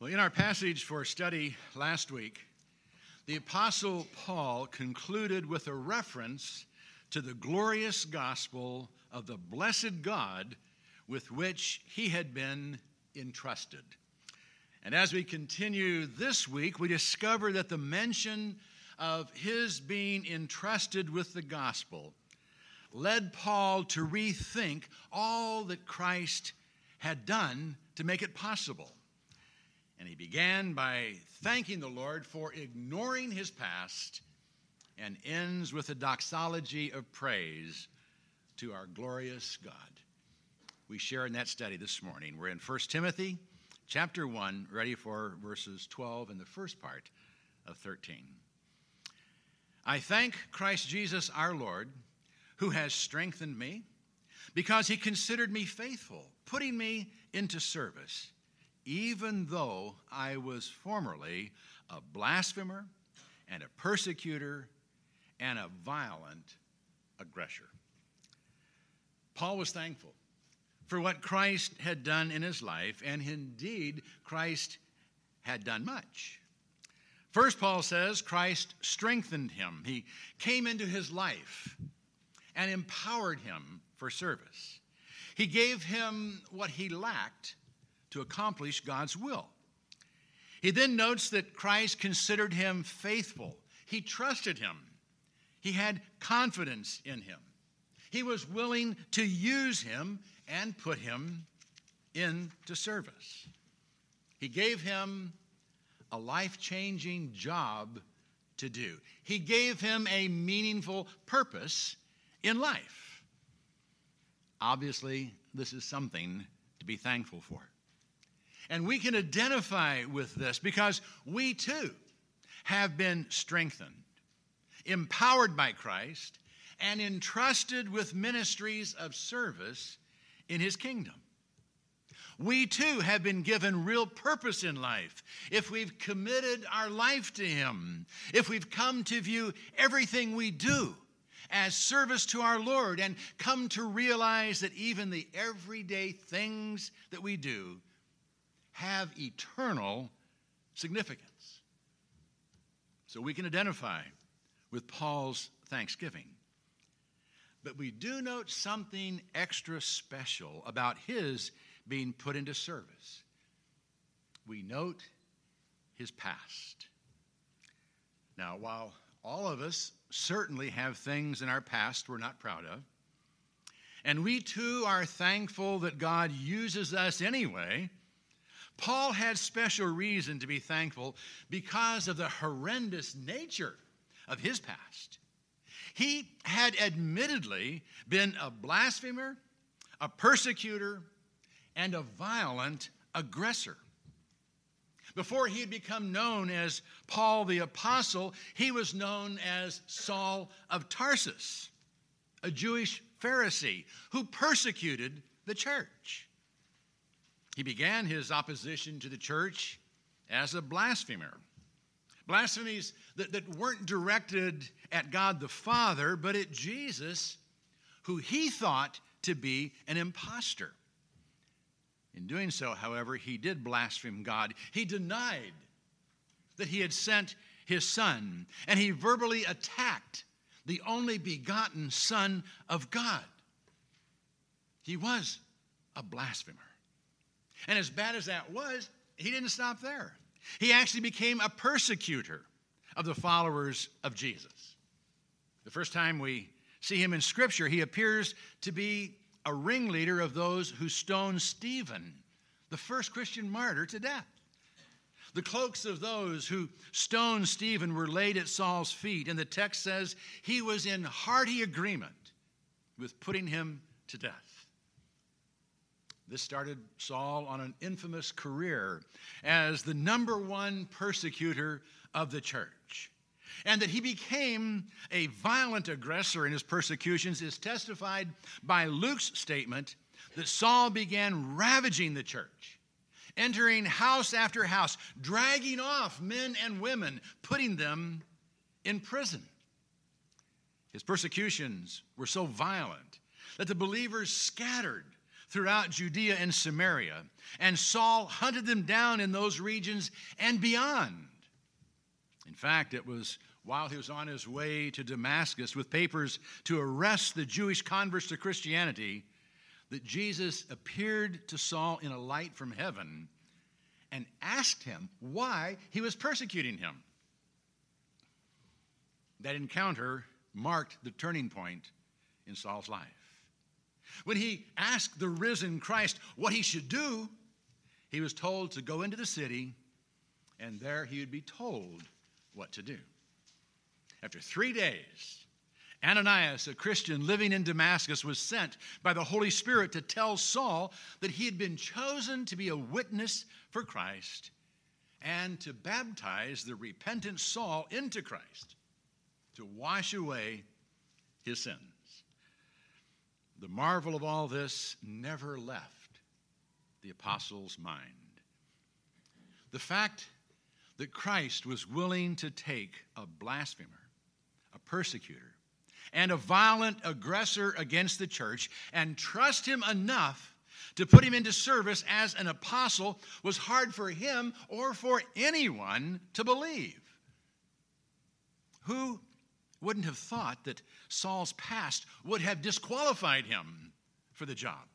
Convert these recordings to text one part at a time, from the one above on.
Well, in our passage for study last week, the Apostle Paul concluded with a reference to the glorious gospel of the blessed God with which he had been entrusted. And as we continue this week, we discover that the mention of his being entrusted with the gospel led Paul to rethink all that Christ had done to make it possible. And he began by thanking the Lord for ignoring his past and ends with a doxology of praise to our glorious God. We share in that study this morning. We're in 1 Timothy chapter 1, ready for verses 12 and the first part of 13. I thank Christ Jesus our Lord, who has strengthened me, because he considered me faithful, putting me into service even though I was formerly a blasphemer and a persecutor and a violent aggressor. Paul was thankful for what Christ had done in his life, and indeed, Christ had done much. First, Paul says Christ strengthened him. He came into his life and empowered him for service. He gave him what he lacked to accomplish God's will. He then notes that Christ considered him faithful. He trusted him. He had confidence in him. He was willing to use him and put him into service. He gave him a life changing job to do. He gave him a meaningful purpose in life. Obviously, this is something to be thankful for. And we can identify with this because we too have been strengthened, empowered by Christ, and entrusted with ministries of service in his kingdom. We too have been given real purpose in life if we've committed our life to Him, if we've come to view everything we do as service to our Lord, and come to realize that even the everyday things that we do have eternal significance. So we can identify with Paul's thanksgiving. But we do note something extra special about his being put into service. We note his past. Now, while all of us certainly have things in our past we're not proud of, and we too are thankful that God uses us anyway Paul had special reason to be thankful because of the horrendous nature of his past. He had admittedly been a blasphemer, a persecutor, and a violent aggressor. Before he had become known as Paul the Apostle, he was known as Saul of Tarsus, a Jewish Pharisee who persecuted the church. He began his opposition to the church as a blasphemer. Blasphemies that, that weren't directed at God the Father, but at Jesus, who he thought to be an impostor. In doing so, however, he did blaspheme God. He denied that he had sent his son, and he verbally attacked the only begotten Son of God. He was a blasphemer. And as bad as that was, he didn't stop there. He actually became a persecutor of the followers of Jesus. The first time we see him in Scripture, he appears to be a ringleader of those who stoned Stephen, the first Christian martyr, to death. The cloaks of those who stoned Stephen were laid at Saul's feet, and the text says he was in hearty agreement with putting him to death. This started Saul on an infamous career as the number one persecutor of the church. And that he became a violent aggressor in his persecutions is testified by Luke's statement that Saul began ravaging the church, entering house after house, dragging off men and women, putting them in prison. His persecutions were so violent that the believers scattered throughout Judea and Samaria, and Saul hunted them down in those regions and beyond. In fact, it was while he was on his way to Damascus with papers to arrest the Jewish converts to Christianity that Jesus appeared to Saul in a light from heaven and asked him why he was persecuting him. That encounter marked the turning point in Saul's life. When he asked the risen Christ what he should do, he was told to go into the city, and there he would be told what to do. After three days, Ananias, a Christian living in Damascus, was sent by the Holy Spirit to tell Saul that he had been chosen to be a witness for Christ and to baptize the repentant Saul into Christ to wash away his sins. The marvel of all this never left the apostles' mind. The fact that Christ was willing to take a blasphemer, a persecutor, and a violent aggressor against the church and trust him enough to put him into service as an apostle was hard for him or for anyone to believe. Who wouldn't have thought that Saul's past would have disqualified him for the job?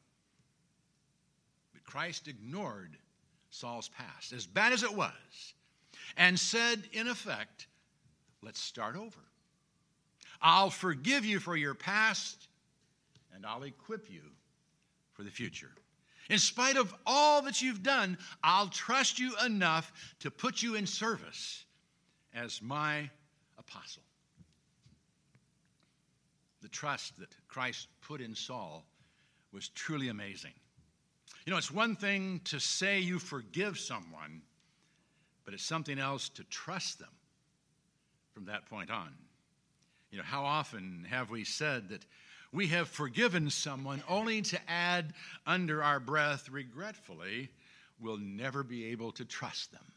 But Christ ignored Saul's past, as bad as it was, and said, in effect, let's start over. I'll forgive you for your past, and I'll equip you for the future. In spite of all that you've done, I'll trust you enough to put you in service as my apostle. The trust that Christ put in Saul was truly amazing. You know, it's one thing to say you forgive someone, but it's something else to trust them from that point on. You know, how often have we said that we have forgiven someone only to add under our breath, regretfully, we'll never be able to trust them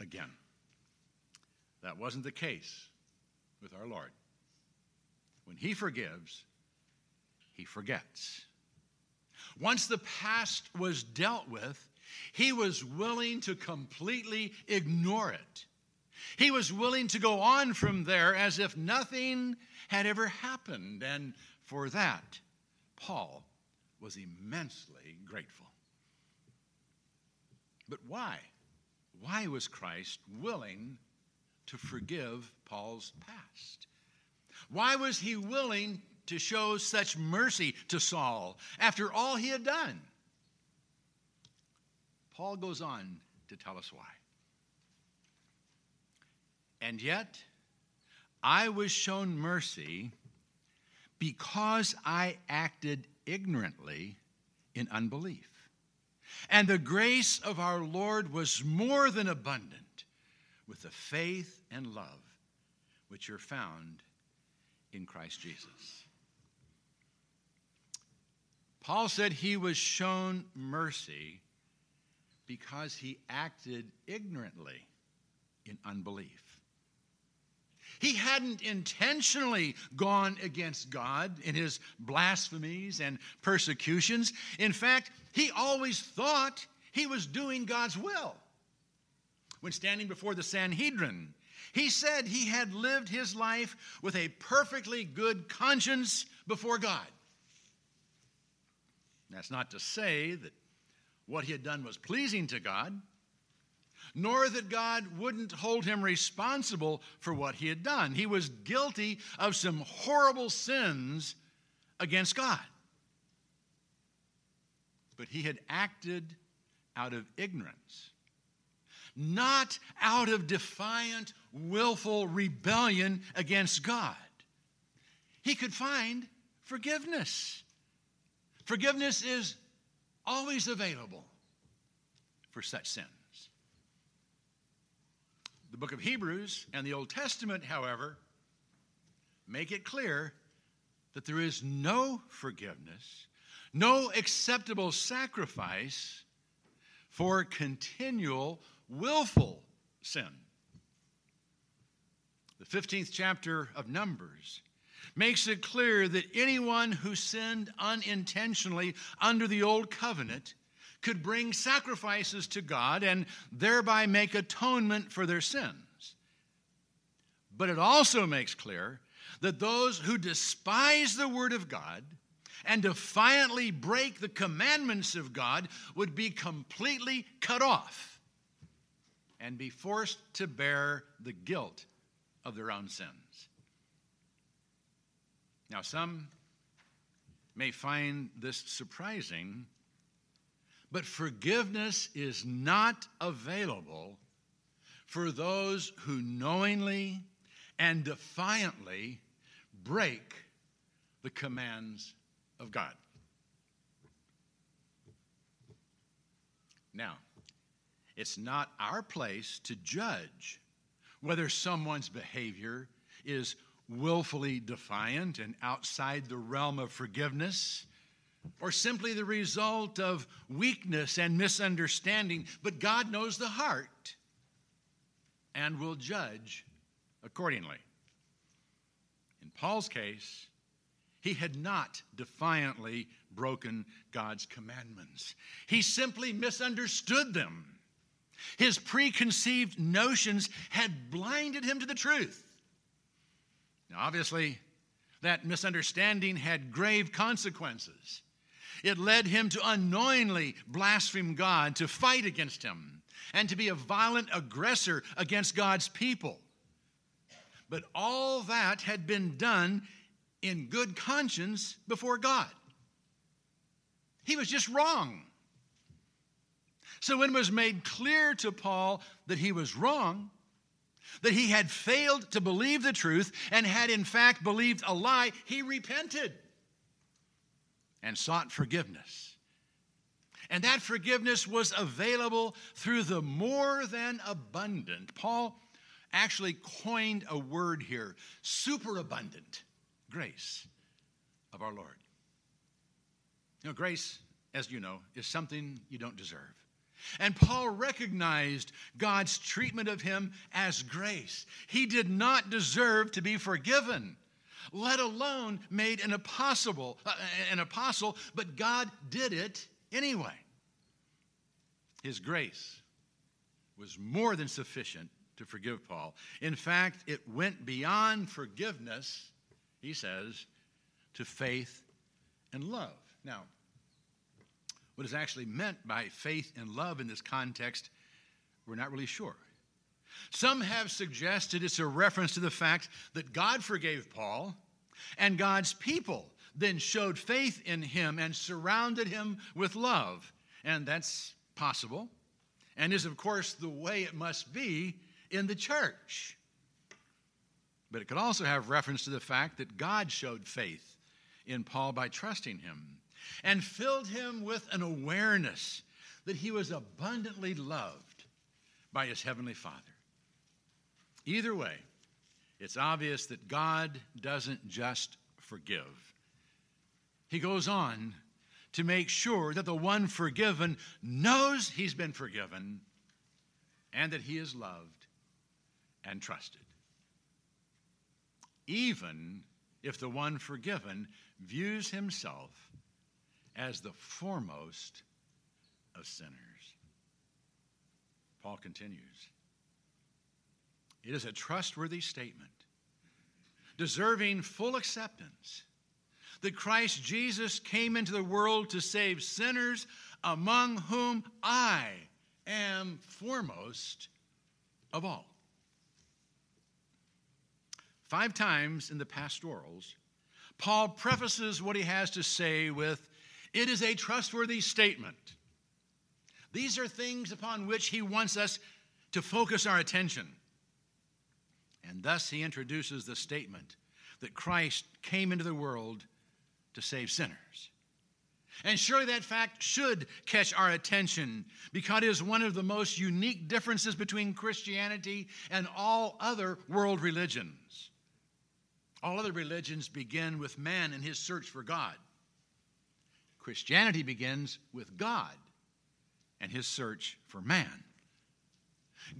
again? That wasn't the case with our Lord. When He forgives, He forgets. Once the past was dealt with, He was willing to completely ignore it he was willing to go on from there as if nothing had ever happened. And for that, Paul was immensely grateful. But why? Why was Christ willing to forgive Paul's past? Why was he willing to show such mercy to Saul after all he had done? Paul goes on to tell us why. And yet, I was shown mercy because I acted ignorantly in unbelief. And the grace of our Lord was more than abundant with the faith and love which are found in Christ Jesus. Paul said he was shown mercy because he acted ignorantly in unbelief. He hadn't intentionally gone against God in his blasphemies and persecutions. In fact, he always thought he was doing God's will. When standing before the Sanhedrin, he said he had lived his life with a perfectly good conscience before God. That's not to say that what he had done was pleasing to God nor that God wouldn't hold him responsible for what he had done. He was guilty of some horrible sins against God. But he had acted out of ignorance, not out of defiant, willful rebellion against God. He could find forgiveness. Forgiveness is always available for such sins. The book of Hebrews and the Old Testament, however, make it clear that there is no forgiveness, no acceptable sacrifice for continual willful sin. The 15th chapter of Numbers makes it clear that anyone who sinned unintentionally under the old covenant could bring sacrifices to God and thereby make atonement for their sins. But it also makes clear that those who despise the Word of God and defiantly break the commandments of God would be completely cut off and be forced to bear the guilt of their own sins. Now, some may find this surprising, but forgiveness is not available for those who knowingly and defiantly break the commands of God. Now, it's not our place to judge whether someone's behavior is willfully defiant and outside the realm of forgiveness, or simply the result of weakness and misunderstanding, but God knows the heart and will judge accordingly. In Paul's case, he had not defiantly broken God's commandments. He simply misunderstood them. His preconceived notions had blinded him to the truth. Now, obviously, that misunderstanding had grave consequences. It led him to unknowingly blaspheme God, to fight against him, and to be a violent aggressor against God's people. But all that had been done in good conscience before God. He was just wrong. So when it was made clear to Paul that he was wrong, that he had failed to believe the truth and had in fact believed a lie, he repented and sought forgiveness. And that forgiveness was available through the more than abundant. Paul actually coined a word here superabundant grace of our Lord. Know, grace, as you know, is something you don't deserve. And Paul recognized God's treatment of him as grace. He did not deserve to be forgiven, let alone made an apostle, uh, an apostle, but God did it anyway. His grace was more than sufficient to forgive Paul. In fact, it went beyond forgiveness, he says, to faith and love. Now, what is actually meant by faith and love in this context, we're not really sure. Some have suggested it's a reference to the fact that God forgave Paul and God's people then showed faith in him and surrounded him with love. And that's possible and is, of course, the way it must be in the church. But it could also have reference to the fact that God showed faith in Paul by trusting him and filled him with an awareness that he was abundantly loved by his heavenly Father. Either way, it's obvious that God doesn't just forgive. He goes on to make sure that the one forgiven knows he's been forgiven and that he is loved and trusted. Even if the one forgiven views himself as the foremost of sinners. Paul continues It is a trustworthy statement, deserving full acceptance, that Christ Jesus came into the world to save sinners, among whom I am foremost of all. Five times in the pastorals, Paul prefaces what he has to say with, It is a trustworthy statement. These are things upon which he wants us to focus our attention. And thus he introduces the statement that Christ came into the world to save sinners. And surely that fact should catch our attention because it is one of the most unique differences between Christianity and all other world religions. All other religions begin with man and his search for God. Christianity begins with God and his search for man.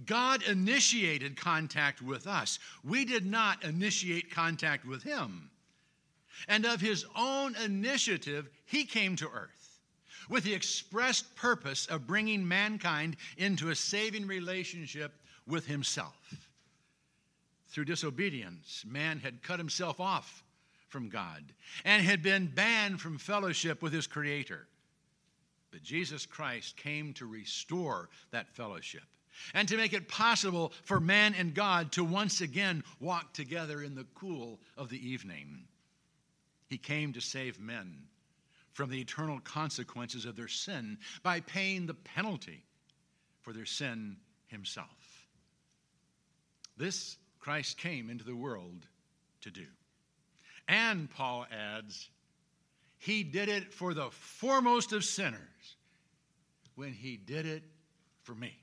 God initiated contact with us. We did not initiate contact with him. And of his own initiative, he came to earth with the expressed purpose of bringing mankind into a saving relationship with himself. Through disobedience, man had cut himself off from God and had been banned from fellowship with his Creator. But Jesus Christ came to restore that fellowship and to make it possible for man and God to once again walk together in the cool of the evening. He came to save men from the eternal consequences of their sin by paying the penalty for their sin himself. This Christ came into the world to do. And Paul adds, he did it for the foremost of sinners when he did it for me.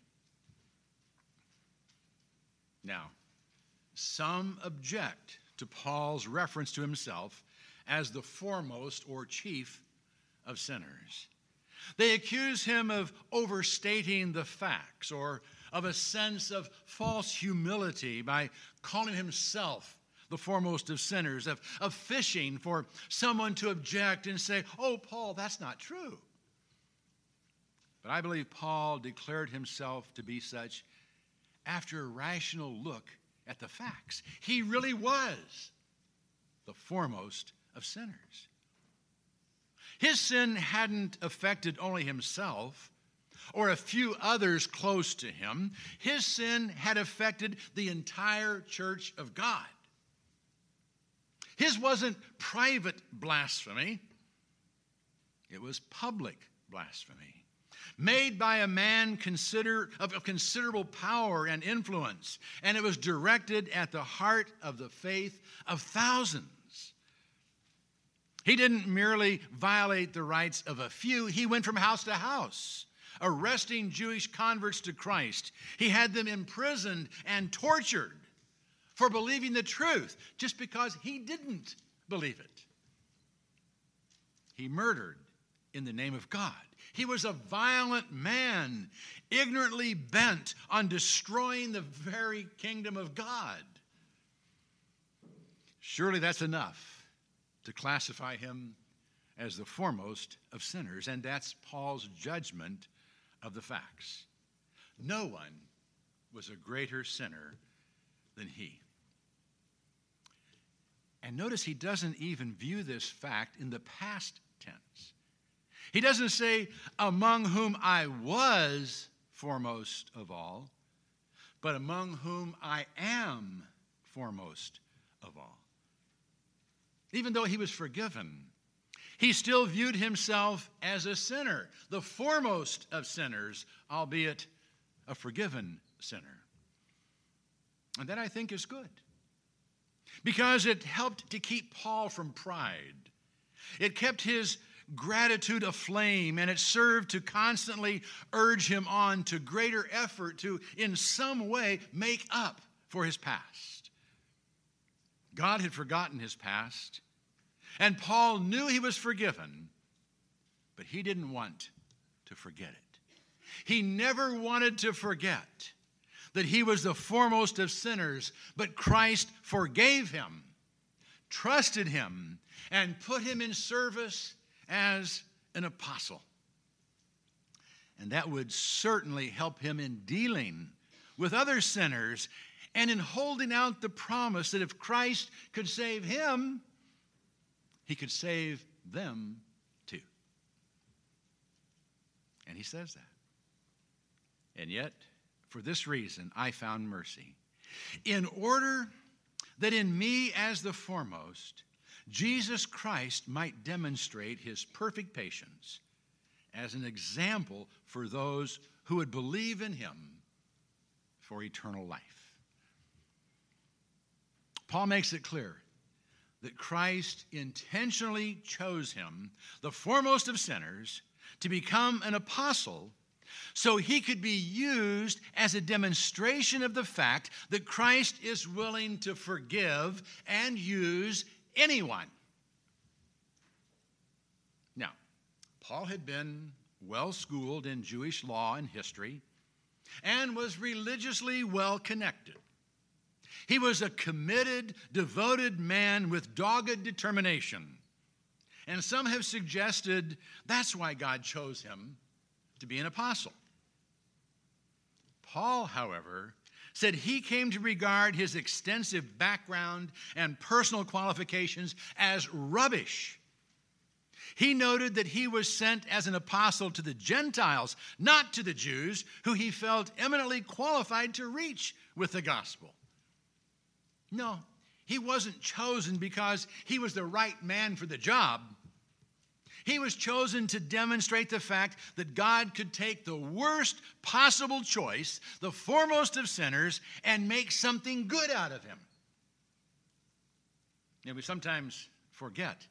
Now, some object to Paul's reference to himself as the foremost or chief of sinners. They accuse him of overstating the facts or of a sense of false humility by calling himself the foremost of sinners, of, of fishing for someone to object and say, Oh, Paul, that's not true. But I believe Paul declared himself to be such after a rational look at the facts. He really was the foremost of sinners. His sin hadn't affected only himself or a few others close to him, his sin had affected the entire church of God. His wasn't private blasphemy, it was public blasphemy. Made by a man consider, of considerable power and influence, and it was directed at the heart of the faith of thousands. He didn't merely violate the rights of a few, he went from house to house, arresting Jewish converts to Christ. He had them imprisoned and tortured for believing the truth just because he didn't believe it. He murdered in the name of God. He was a violent man, ignorantly bent on destroying the very kingdom of God. Surely that's enough to classify him as the foremost of sinners, and that's Paul's judgment of the facts. No one was a greater sinner than he. And notice he doesn't even view this fact in the past tense. He doesn't say, among whom I was foremost of all, but among whom I am foremost of all. Even though he was forgiven, he still viewed himself as a sinner, the foremost of sinners, albeit a forgiven sinner. And that I think is good because it helped to keep Paul from pride. It kept his gratitude aflame, and it served to constantly urge him on to greater effort to, in some way, make up for his past. God had forgotten his past, and Paul knew he was forgiven, but he didn't want to forget it. He never wanted to forget that he was the foremost of sinners, but Christ forgave him, trusted him, and put him in service as an apostle. And that would certainly help him in dealing with other sinners and in holding out the promise that if Christ could save him, he could save them too. And he says that. And yet, for this reason, I found mercy. In order that in me, as the foremost, Jesus Christ might demonstrate his perfect patience as an example for those who would believe in him for eternal life. Paul makes it clear that Christ intentionally chose him, the foremost of sinners, to become an apostle so he could be used as a demonstration of the fact that Christ is willing to forgive and use anyone. Now, Paul had been well schooled in Jewish law and history and was religiously well connected. He was a committed, devoted man with dogged determination. And some have suggested that's why God chose him to be an apostle. Paul, however, said he came to regard his extensive background and personal qualifications as rubbish. He noted that he was sent as an apostle to the Gentiles, not to the Jews, who he felt eminently qualified to reach with the gospel. No, he wasn't chosen because he was the right man for the job. He was chosen to demonstrate the fact that God could take the worst possible choice, the foremost of sinners, and make something good out of him. And we sometimes forget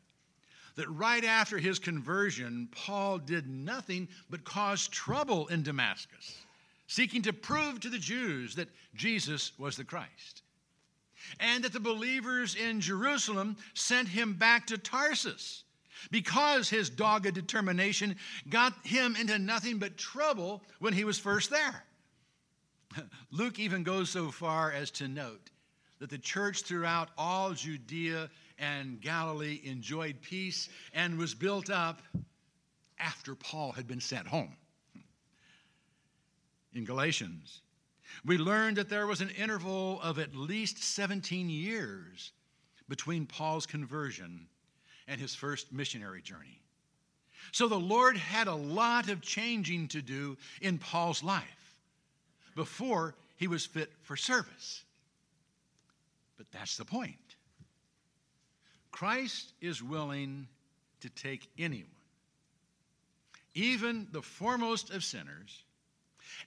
that right after his conversion, Paul did nothing but cause trouble in Damascus, seeking to prove to the Jews that Jesus was the Christ. And that the believers in Jerusalem sent him back to Tarsus because his dogged determination got him into nothing but trouble when he was first there. Luke even goes so far as to note that the church throughout all Judea and Galilee enjoyed peace and was built up after Paul had been sent home. In Galatians, we learned that there was an interval of at least 17 years between Paul's conversion and his first missionary journey. So the Lord had a lot of changing to do in Paul's life before he was fit for service. But that's the point. Christ is willing to take anyone, even the foremost of sinners,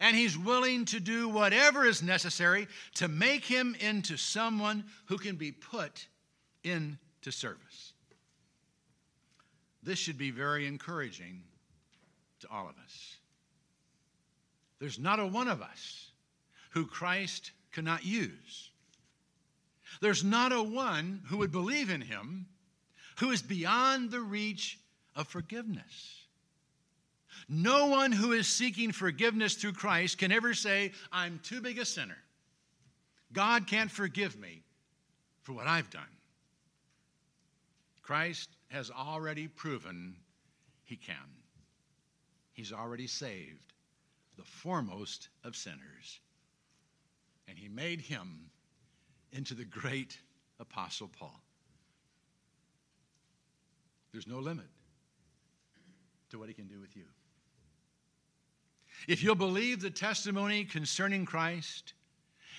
and he's willing to do whatever is necessary to make him into someone who can be put into service. This should be very encouraging to all of us. There's not a one of us who Christ cannot use. There's not a one who would believe in him who is beyond the reach of forgiveness. No one who is seeking forgiveness through Christ can ever say, I'm too big a sinner. God can't forgive me for what I've done. Christ has already proven he can. He's already saved the foremost of sinners, and he made him into the great Apostle Paul. There's no limit to what he can do with you. If you'll believe the testimony concerning Christ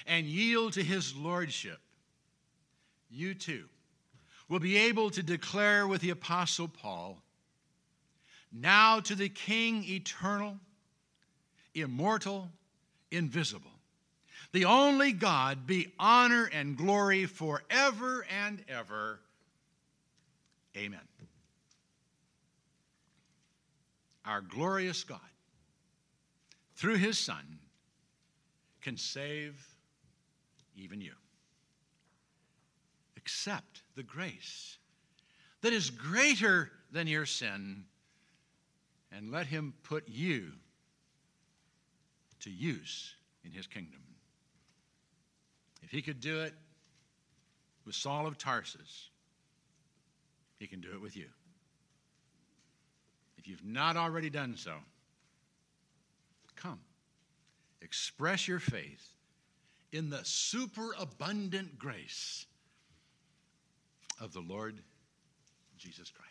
and yield to his lordship, you too will be able to declare with the Apostle Paul now to the King eternal, immortal, invisible, the only God, be honor and glory forever and ever. Amen. Our glorious God, through his Son, can save even you accept the grace that is greater than your sin and let Him put you to use in His kingdom. If He could do it with Saul of Tarsus, He can do it with you. If you've not already done so, come. Express your faith in the superabundant grace of the Lord Jesus Christ.